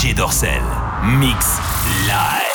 DJ Dorsel. Mix live.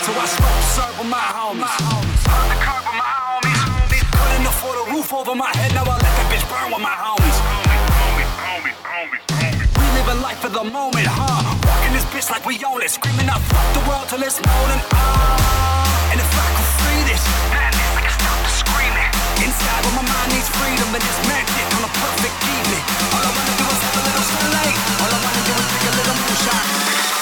So I smoke, serve with my homies. Serve the curb with my homies. Good enough for the roof over my head. Now I let that bitch burn with my homies. We living life of the moment, huh? Walking this bitch like we own it. Screaming out, fuck the world till it's morning. Ah. And if I could free this, madness, I could stop the screaming. Inside, but my mind needs freedom. And this magic on a perfect evening. All I wanna do is have a little sunlight. All I wanna do is take a little moonshine.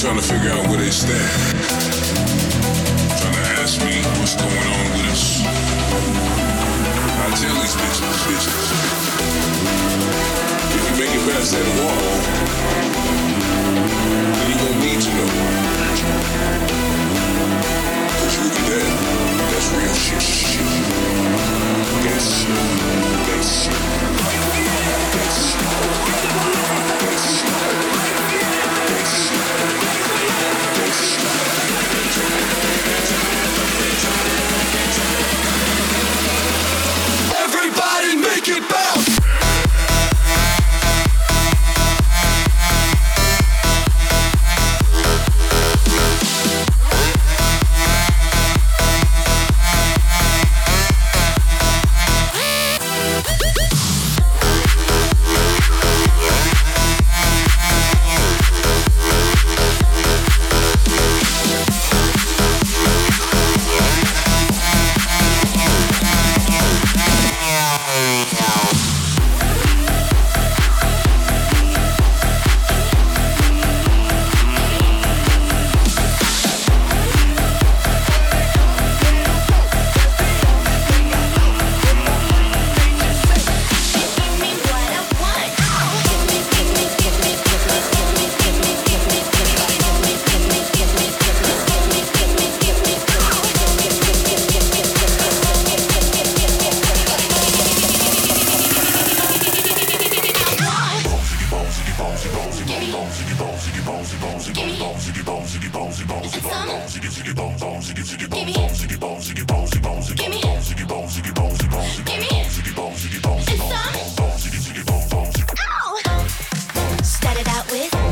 trying to figure out where they stand. Trying to ask me what's going on with us. I tell these bitches, bitches. If you make it past that wall, then you gonna need to know. Cause you be dead. That's real shit. shit. That's that's Everybody Start it out with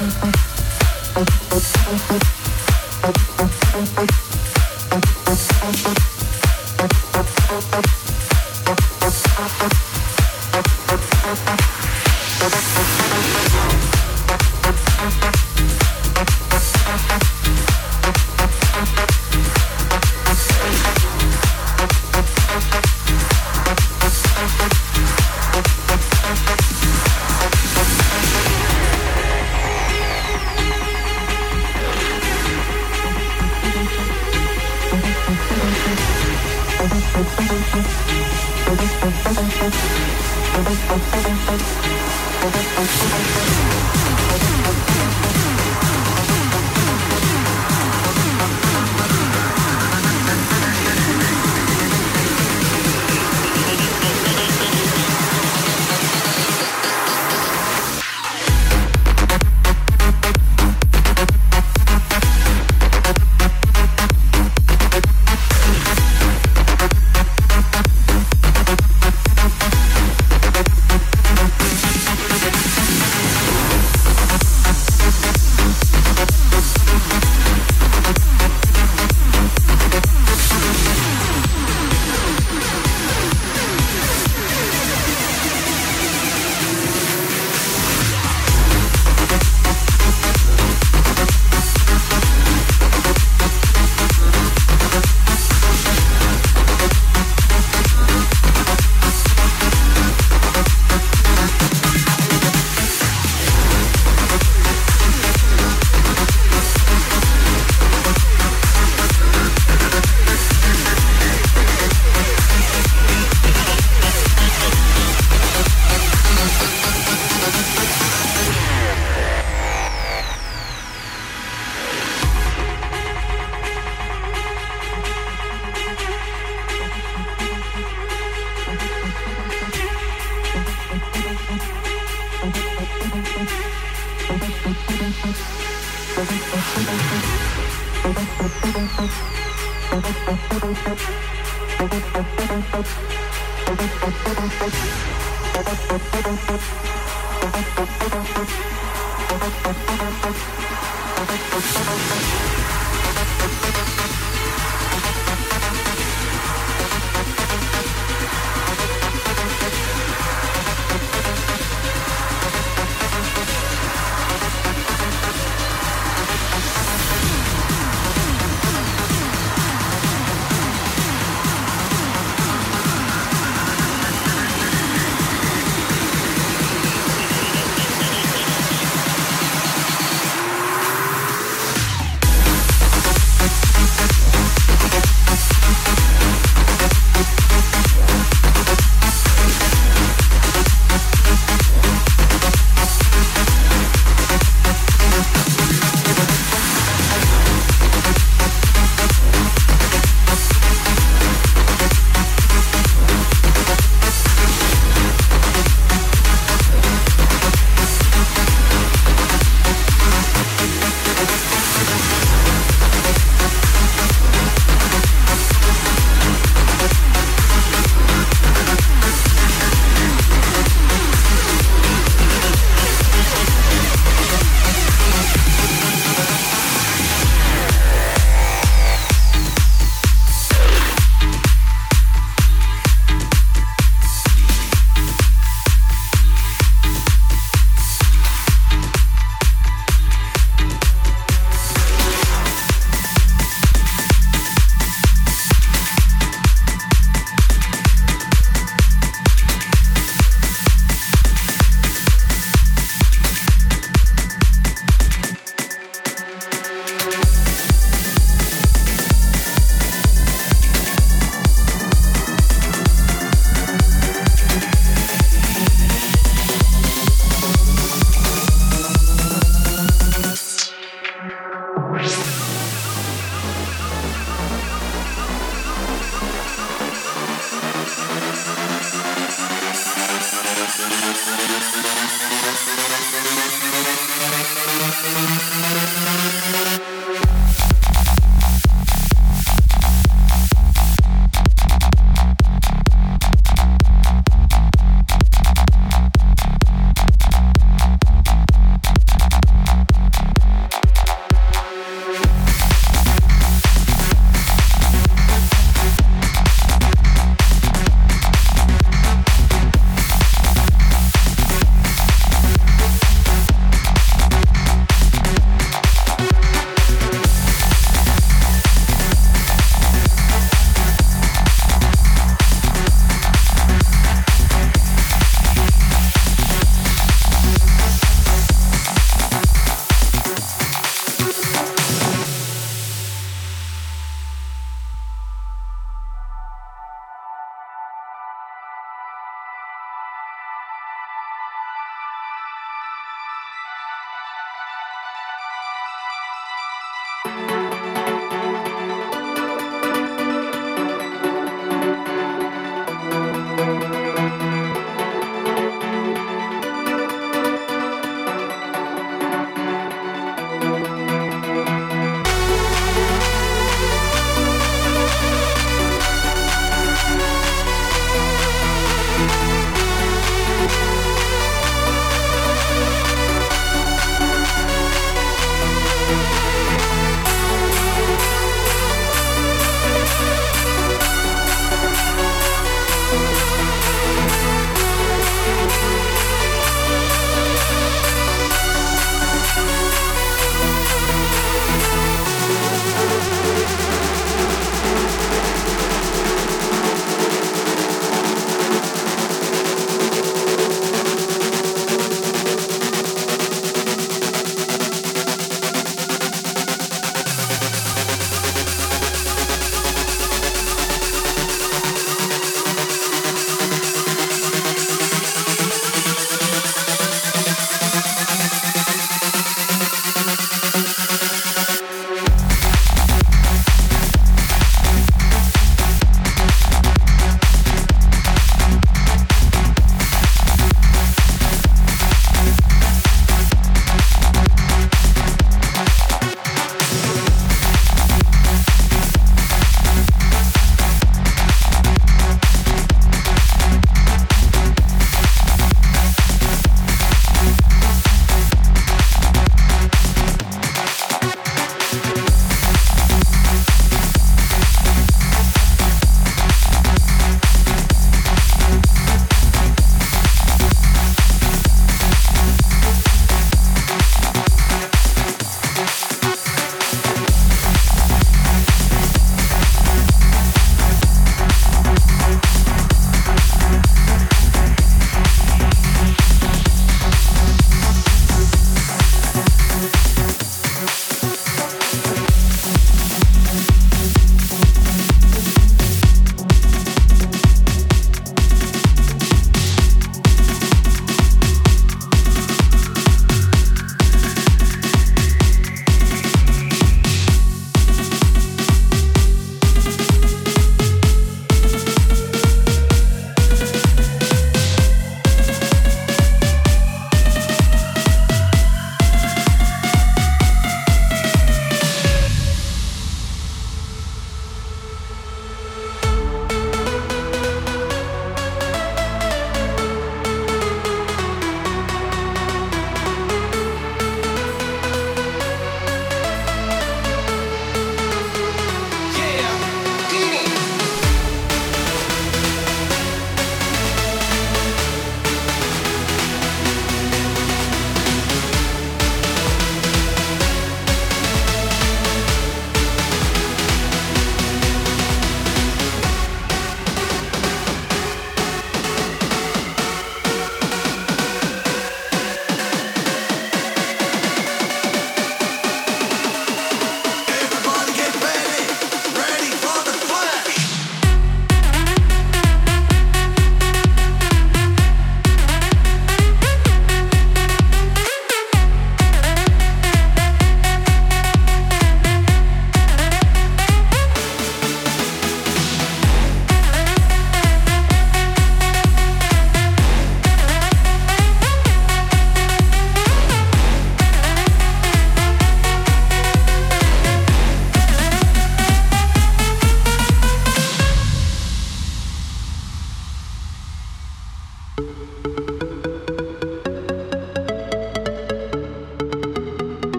Thank you.